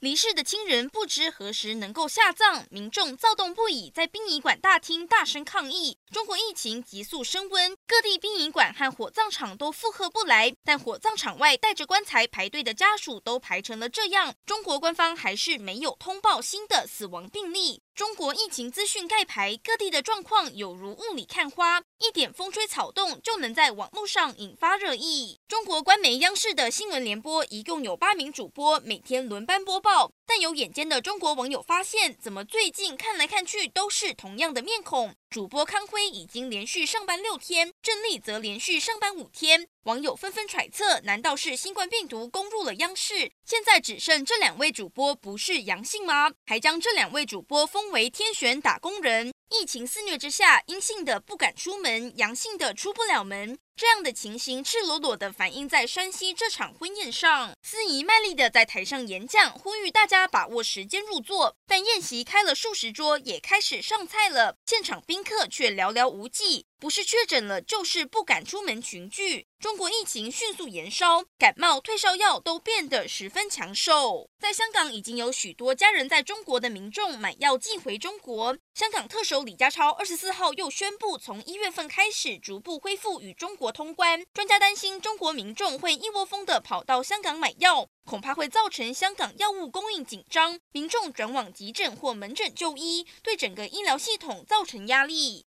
离世的亲人不知何时能够下葬，民众躁动不已，在殡仪馆大厅大声抗议。中国疫情急速升温，各地殡仪馆和火葬场都负荷不来，但火葬场外带着棺材排队的家属都排成了这样。中国官方还是没有通报新的死亡病例。中国疫情资讯盖牌，各地的状况有如雾里看花，一点风吹草动就能在网络上引发热议。中国官媒央视的新闻联播一共有八名主播，每天轮班播报。但有眼尖的中国网友发现，怎么最近看来看去都是同样的面孔？主播康辉已经连续上班六天，郑丽则连续上班五天。网友纷纷揣测，难道是新冠病毒攻入了央视？现在只剩这两位主播不是阳性吗？还将这两位主播封为天选打工人。疫情肆虐之下，阴性的不敢出门，阳性的出不了门。这样的情形赤裸裸地反映在山西这场婚宴上。司仪卖力地在台上演讲，呼吁大家把握时间入座。但宴席开了数十桌，也开始上菜了，现场宾客却寥寥无几。不是确诊了，就是不敢出门群聚。中国疫情迅速延烧，感冒、退烧药都变得十分抢手。在香港，已经有许多家人在中国的民众买药寄回中国。香港特首李家超二十四号又宣布，从一月份开始逐步恢复与中国通关。专家担心，中国民众会一窝蜂地跑到香港买药，恐怕会造成香港药物供应紧张，民众转往急诊或门诊就医，对整个医疗系统造成压力。